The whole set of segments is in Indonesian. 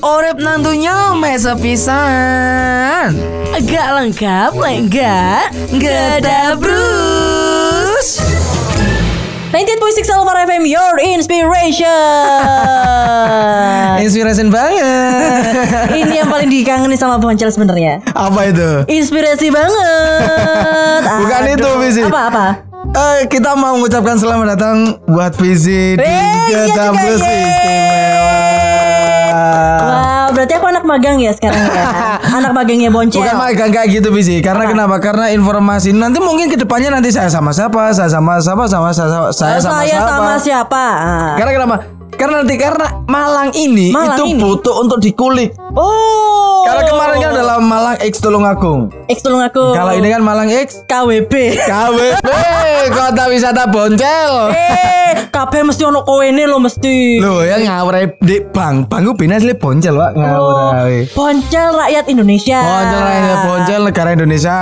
Orep nantunya mesa pisan. Agak lengkap, enggak? Enggak ada Bruce. 98.6 Alpha FM, your inspiration. Inspiration banget. Ini yang paling dikangenin sama Boncel sebenarnya. Apa itu? Inspirasi banget. Bukan Aduh. itu, Visi. Apa apa? Eh, kita mau mengucapkan selamat datang buat Visi di iya Bruce yeay. Istimewa. Wow, berarti aku anak magang ya sekarang ya. anak magangnya Boncel. Bukan magang kayak gitu Visi Karena kenapa? Karena informasi Nanti mungkin ke depannya nanti saya sama siapa Saya sama siapa sama saya, saya sama saya siapa sama siapa? Ah. Karena kenapa? Karena nanti karena Malang ini Malang itu ini? butuh untuk dikulik. Oh. Karena kemarin kan adalah Malang X Tulungagung. X tolong aku. Kalau ini kan Malang X KWB. KWB Kota Wisata Boncel. eh, kabeh mesti ono kowe ini lo mesti. Loh ya ngawur di Bang. Bang ku bina asli Boncel, Pak. Ngawur. Oh. Boncel rakyat Indonesia. Boncel rakyat Boncel negara Indonesia.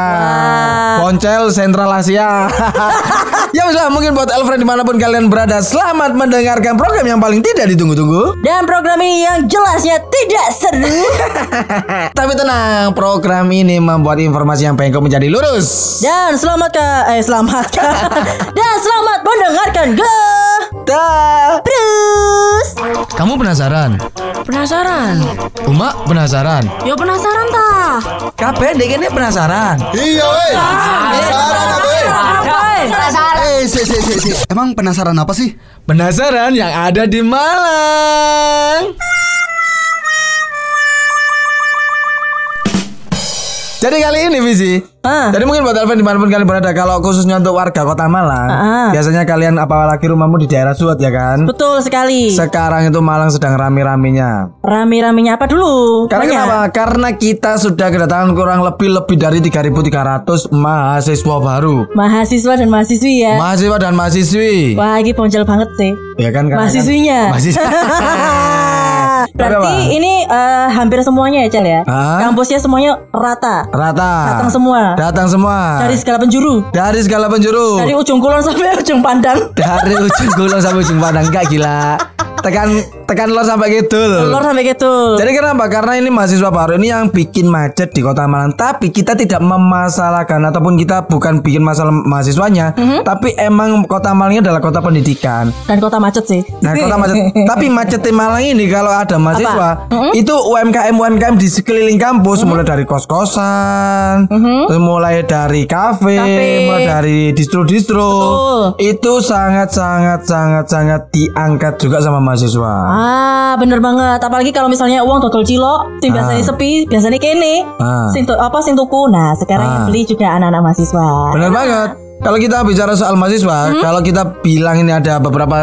Boncel Sentral Asia. ya lah, mungkin buat Alfred di mana pun kalian berada, selamat mendengarkan program yang paling tidak ditunggu-tunggu. Dan program ini yang jelasnya tidak seru. Tapi tenang, program ini membuat informasi yang bengkok menjadi lurus. Dan selamat ke eh selamat Dan selamat mendengarkan ke. Terus Kamu penasaran? Penasaran Uma penasaran? Yo penasaran tah Kabeh dek ini penasaran. Iya, weh. Penasaran? Penasaran Eh, si, si, si, si. Emang penasaran apa sih? Penasaran yang ada di Malang. Jadi kali ini Visi Ah. Jadi mungkin buat Alvin di mana pun kalian berada Kalau khususnya untuk warga kota Malang Ah. Biasanya kalian apalagi rumahmu di daerah Suat ya kan Betul sekali Sekarang itu Malang sedang rame-ramenya Rame-ramenya apa dulu? Karena Banyak. kenapa? Karena kita sudah kedatangan kurang lebih lebih dari 3.300 mahasiswa baru Mahasiswa dan mahasiswi ya Mahasiswa dan mahasiswi Wah ini boncel banget sih Ya kan kan- Mahasiswinya Mahasiswa Berarti Apa? ini eh, hampir semuanya ya Cel ya? Ah. Kampusnya semuanya rata. Rata. Datang semua. Datang semua. Dari segala penjuru. Dari segala penjuru. Dari ujung kulon sampai ujung pandang. Dari ujung kulon sampai ujung padang Enggak gila. Tekan tekan lor sampai gitu Lor sampai gitu Jadi kenapa? Karena ini mahasiswa baru ini yang bikin macet di kota Malang. Tapi kita tidak memasalahkan ataupun kita bukan bikin masalah mahasiswanya, Mhm. tapi emang kota Malang ini adalah kota pendidikan. Dan kota macet sih Nah, kota macet. tapi macet di Malang ini kalau ada mahasiswa, Mhm. itu UMKM UMKM di sekeliling kampus mulai dari kos-kosan, terus mulai dari kafe. Kafe. mulai dari distro-distro. Itu sangat sangat sangat sangat diangkat juga sama mahasiswa. Ah bener banget Apalagi kalau misalnya uang dodol cilok Sing biasanya sepi Biasanya kene Ah. Sing apa sing tuku Nah sekarang Ah. yang beli juga anak-anak mahasiswa Benar banget. Kalau kita bicara soal mahasiswa, Hmm? kalau kita bilang ini ada beberapa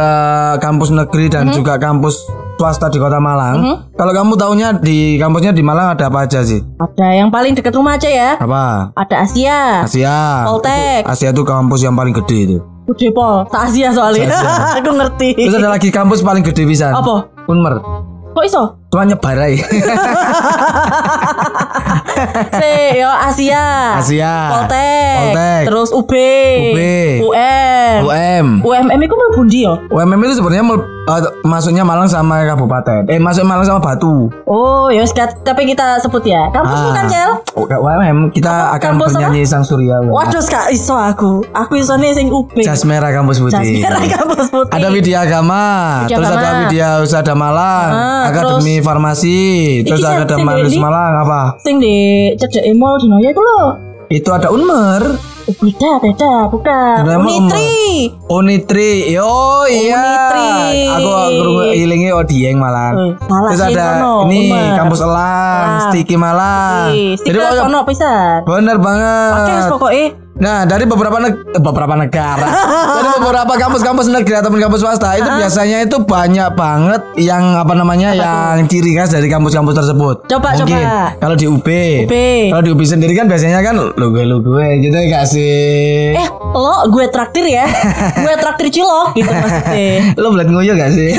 kampus negeri dan Hmm? juga kampus swasta di Kota Malang. Kalau kamu tahunya di kampusnya di Malang ada apa aja sih? Ada yang paling dekat rumah aja ya Apa? Ada Asia Asia. Poltek. Itu- Asia itu kampus yang paling gede itu. Gede pol Tak Asia soalnya Aku ngerti Terus ada lagi kampus paling gede bisa. Apa? Unmer. Kok iso? Cuma nyebarai. Si yo Asia Asia. Poltek, Poltek. Terus UB UB. UM UM. UMM itu mau bundi yo UMM itu sebenarnya eh, masuknya Malang sama kabupaten. Eh masuk Malang sama Batu. Oh ya tapi kita sebut ya Kampus Ah. bukan Cel Oh, UMM kita akan apa? bernyanyi Sang Surya. Waduh gak iso aku Aku iso nih sing UB Jas merah kampus Jas putih. merah kampus putih Ada Widya Agama, Widya terus ada Agama. Widya Usada Malang, Ah, Akademi Farmasi, terus sing Manis di- Malang apa? Sing di cedek mall di Noya itu loh Itu ada Unmer, Beda beda bukan Unitri Unitri, yo iya. Unitri. Aku aku ilingi oh Dieng Malang. Eh, salah terus ada Rono, ini Unmer. kampus Elang. Stiki Malang. Ih, Jadi pokoknya- sono pisan bener Oke banget. pokoknya Nah, dari beberapa neg- eh, beberapa negara, dari beberapa kampus-kampus negeri ataupun kampus swasta itu biasanya itu banyak banget yang apa namanya yang ciri khas dari kampus-kampus tersebut. Coba, Mungkin coba. kalau di UB, UB. kalau di UB sendiri kan biasanya kan logo-logo gitu ya sih? Eh, lo gue traktir ya. gue traktir cilok gitu maksudnya. Lo belat nguyuh gak sih?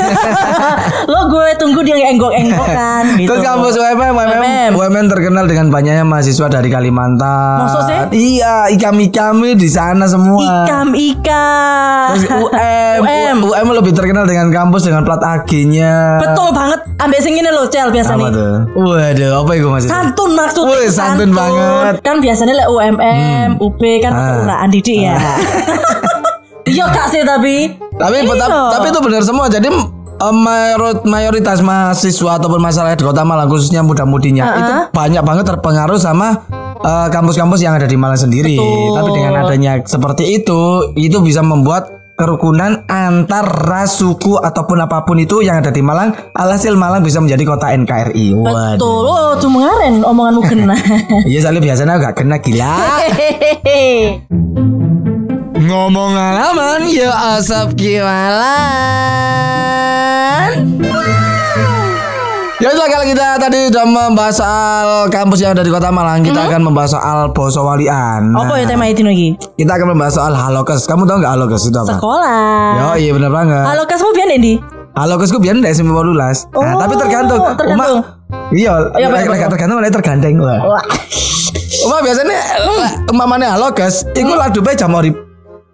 lo gue tunggu dia enggok-enggok kan gitu. Terus kampus UMM, UMM, UMM. Terkenal dengan banyaknya mahasiswa dari Kalimantan. Maksud sih? Iya, ikam-ikami di sana semua. Ikam ikam. Terus UM, UM. UM lebih terkenal dengan kampus dengan plat AG-nya. Betul banget. Ambek sing ini lo cel biasa Apa nih. tuh? Waduh, apa itu maksudnya? Santun maksudnya Wih, santun banget. Hmm. Kan biasanya lek UMM, UB kan Ah. didik ya. Iya kak sih tapi. Tapi Iya. tapi, itu benar semua. Jadi mayor- mayoritas mahasiswa ataupun masyarakat di Kota Malang khususnya muda-mudinya itu banyak banget terpengaruh sama eh, kampus-kampus yang ada di Malang sendiri. Betul. Tapi dengan adanya seperti itu, itu bisa membuat kerukunan antar ras suku ataupun apa pun itu yang ada di Malang. Alhasil Malang bisa menjadi kota NKRI. Waduh. Betul. Oh, cuma ngaren omonganmu kena. Iya soalnya biasanya gak kena gila. Ngomong alaman ya asap kiwalan Ya kalau kita tadi sudah membahas soal kampus yang ada di Kota Malang, kita akan membahas soal Boso Walian. Nah, Apa ya tema itu lagi? kita akan membahas soal halokes. Kamu tahu nggak halokes itu apa? Sekolah. Yo, iya benar banget. Halo kasmu biar di? Halokes ku biar SMP 12. Nah, Oh, tapi tergantung. tergantung. Uma, iya, Iya, lek tergantung tergandeng. Wah. Wah. Uma biasanya umpamane halokes, iku ladupe jam orip.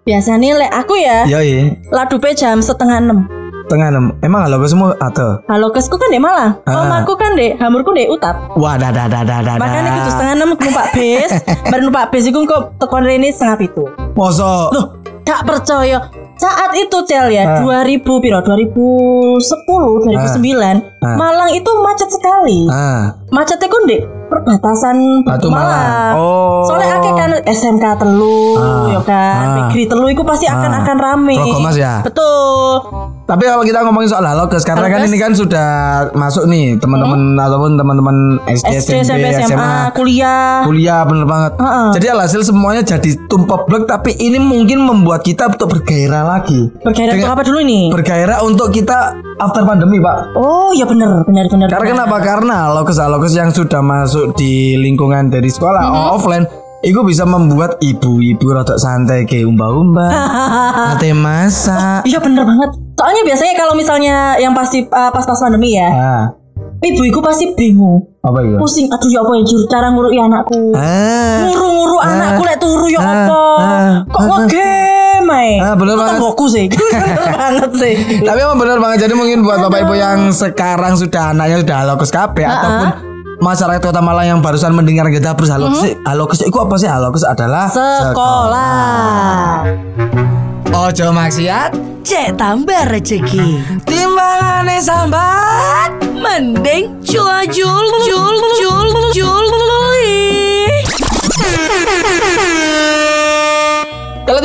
Biasanya lek aku ya, Yo, iya. ladupe jam setengah enam. Tengah enam. Emang halokes semua atau? Halo kesku kan di Malang, Ah. omaku kan di Hamurku di Utap. Wah, dah, dah, dah, dah, dah. Makanya kudu setengah enam numpak bis, baru numpak bis iku kok tekon rene setengah pitu. Mosok. Loh, gak percaya. Saat itu Cel ya, Ah. 2000 piro? 2010, 2009, Ah. Malang itu macet sekali. Ah, Macetnya kan di perbatasan Batu Malang. Oh. Soalnya akeh kan SMK telu, Ah. ya kan, Ah. negeri telu itu pasti akan Ah. akan rame. Ya? Betul. Tapi kalau kita ngomongin soal halokes karena kan Halokes. ini kan sudah masuk nih teman-teman ataupun teman-teman SD, SD, SMP, SMA, kuliah. kuliah bener banget. Heeh. Jadi alhasil semuanya jadi tumpah blek tapi ini mungkin membuat kita untuk bergairah lagi. Bergairah Dengan- untuk apa dulu nih? Bergairah untuk kita after pandemi, Pak. Oh, ya benar, benar, benar. Karena kenapa? Karena halokes-halokes yang sudah masuk di lingkungan dari sekolah Mm-hmm. offline itu bisa membuat ibu-ibu rada santai kayak umba-umba, ate masak. Iya bener banget. Soalnya biasanya kalau misalnya yang pasti uh, pas-pas pandemi ya, Ah, ibu-ibu pasti bingung, apa itu? pusing. Aduh ya apa ya juru cara ngurui anakku. Ah, Nguru-nguru anakku lek turu ya Ah, apa? ah, Kok ngegame ae? Ah, bener banget. tanggoku sih. banget sih. Tapi emang bener banget jadi mungkin buat bapak ibu yang sekarang sudah anaknya sudah halokes KB ataupun masyarakat kota Malang yang barusan mendengar kita terus halokes halokes itu apa sih? Halokes adalah Sekolah. Ojo maksiat. Cek tambah rezeki. timbangane sambat. Mending cula jul jul jul jul Kalau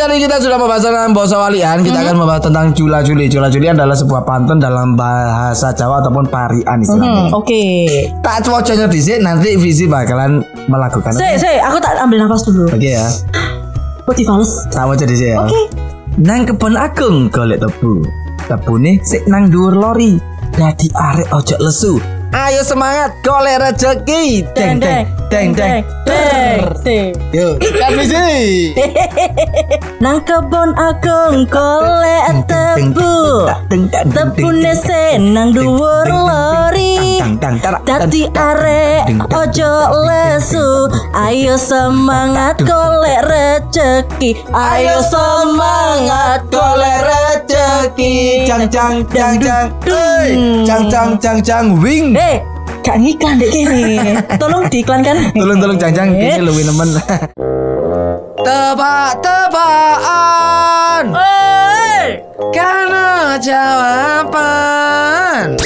tadi kita sudah membahas tentang bahasa walian, kita akan membahas tentang jula juli. Jula juli adalah sebuah pantun dalam bahasa Jawa ataupun parian istilahnya. Hmm, Oke. Tak cocoknya di sini nanti visi bakalan melakukan. Sih, sih, aku tak ambil nafas dulu. Oke ya. Kok dibales? Tak wajah di sini ya. Oke. Nang kebon agung golek tebu. Tebune sik nang dhuwur lori. Dadi arek ojo lesu. Ayo semangat golek rezeki. Deng deng deng deng. deng. Sih. Yuk, kan visi. Nang kebon agung golek tebu. Tebune senang dhuwur lori. Dadi arek ojo lesu Ayo semangat golek rezeki Ayo semangat golek rezeki Jang jang jang jang. Hey, jang jang jang jang wing. Eh, gak ngiklan deh kini Tolong diiklankan Tolong tolong jang Eh. ini lebih nemen. Tebak tebakan. Oi. Karena jawaban.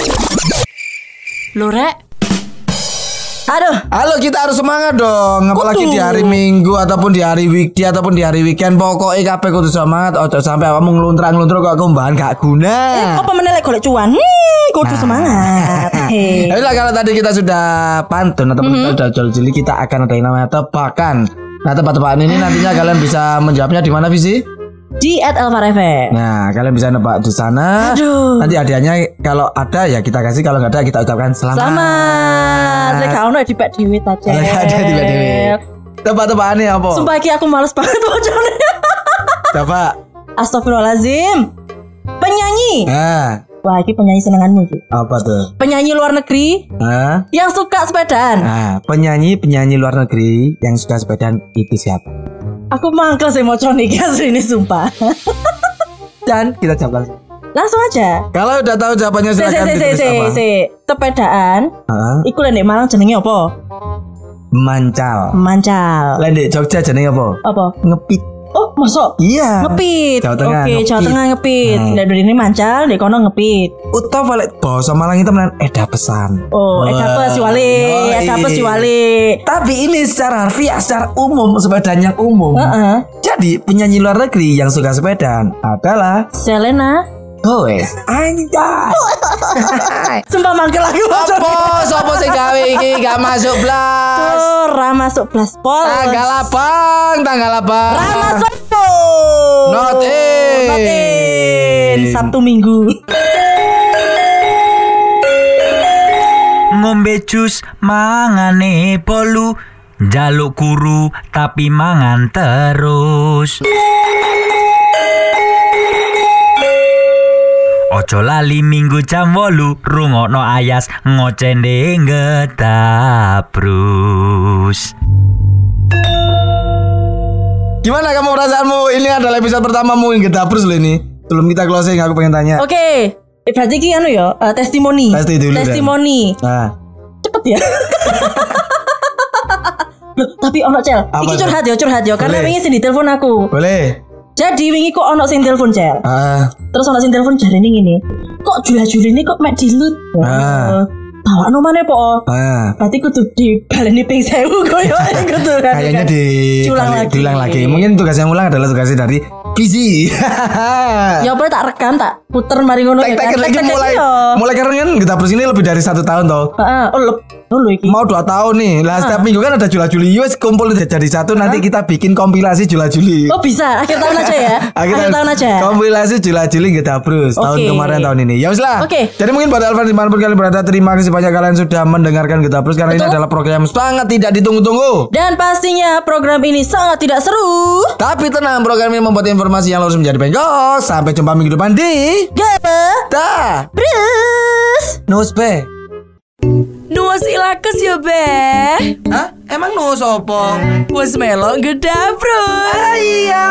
Lurek Aduh. Halo kita harus semangat dong Apalagi Kudu. di hari Minggu Ataupun di hari weekday Ataupun di hari weekend Pokoknya kabeh kudu semangat. Ojo sampai apa ngeluntrang-ngeluntrang Kok kumbahan gak guna. Apa menelek golek cuan? Hmm, kudu semangat. Hei. Tapi lah kalau tadi kita sudah pantun Ataupun kita sudah jual jeli Kita akan ada yang namanya tebakan. Nah tebak-tebakan ini nantinya kalian bisa menjawabnya di mana Visi? Di at Elvar FM Nah kalian bisa nebak di sana Aduh. Nanti hadiahnya kalau ada ya kita kasih Kalau nggak ada kita ucapkan selamat Selamat Lek ono di Pak Dewi aja Lek gak ada di Pak Dewi. Tebak-tebakan apa? Sumpah iki aku males banget bocone. Coba. Astagfirullahalazim. Penyanyi. Nah, Wah, ini penyanyi senenganmu iki. apa tuh? Penyanyi luar negeri Hah? yang suka sepedaan. Nah, penyanyi penyanyi luar negeri yang suka sepedaan itu siapa? Aku mangkel sih mau nih asli ini sumpah. Dan kita jawab langsung. Langsung aja. Kalau udah tahu jawabannya Si si silakan si si ditulis si apa. si sepedaan. Iku lendek Malang jenenge apa? Mancal. Mancal. Di Jogja jenenge apa? Apa? Ngepit. Oh, masuk. Iya. Ngepit. Jawa Tengah, Oke, Jawa ngepit. Tengah ngepit. Hmm. Dari ini mancal, di kono ngepit. Utawa balik bahasa Malang itu menan eda pesan. Oh, edapes wale, Yoi. edapes wale. Tapi ini secara harfiah, secara umum, sepedaan yang umum. Heeh. Jadi penyanyi luar negeri yang suka sepedaan adalah Selena. Goes. Anjay. Sumpah mangkel lagi Apa? Sopo sing gawe iki gak masuk blas? Ora masuk plus pol. Tanggal abang, tanggal abang. Ora masuk. Not in. Not in. Sabtu Minggu. ngombe jus mangane bolu jaluk kuru tapi mangan terus Ojo lali minggu jam wolu rungokno ayas ngocende ngetabrus Gimana kamu perasaanmu? Ini adalah episode pertamamu yang terus loh ini. Sebelum kita closing aku pengen tanya. Oke. Eh, berarti ki anu ya, eh, testimoni. Testi dulu. Testimoni. Nah, Cepet ya. Loh, tapi ono cel. Apa Iki tuh? curhat ya, curhat ya. Karena wingi sing ditelepon aku. boleh. Jadi wingi kok ono sing telepon cel. Ah, Terus ono sing telepon jarene ngene. Kok jula-juli ini kok mek dilut? Ah. Bawa no mana po? ah. Berarti kudu dibaleni ping sewu koyo kudu kan. Kayaknya di Diulang balik- lagi. diulang lagi. Mungkin tugas yang ulang adalah tugasnya dari Gizi. Ya boleh tak rekam tak puter mari ngono Tek tek lagi Tek-tek mulai mulai keren kan kita terus ini lebih dari satu tahun toh. Heeh, oh. Dulu iki. Mau dua tahun nih. Lah setiap minggu kan ada Jula Juli. Yus kumpul jadi satu. Nanti kita bikin kompilasi Jula Juli. Oh bisa, akhir tahun aja ya. akhir tahun aja. Kompilasi Jula Juli kita terus tahun Oke. kemarin tahun ini. Ya wis lah. Oke. Jadi mungkin buat Alvan di mana pun kalian berada, terima kasih banyak kalian sudah mendengarkan kita terus karena ini Betul. adalah program sangat tidak ditunggu-tunggu. Dan pastinya program ini sangat tidak seru. Tapi tenang, program ini membuat informasi yang harus menjadi bengkok. Sampai jumpa minggu depan di Gak Dah. Brus. Nus be. Nuwas ilakes ya beh Hah? Emang nus opo? Wes melo gedabrus Iya.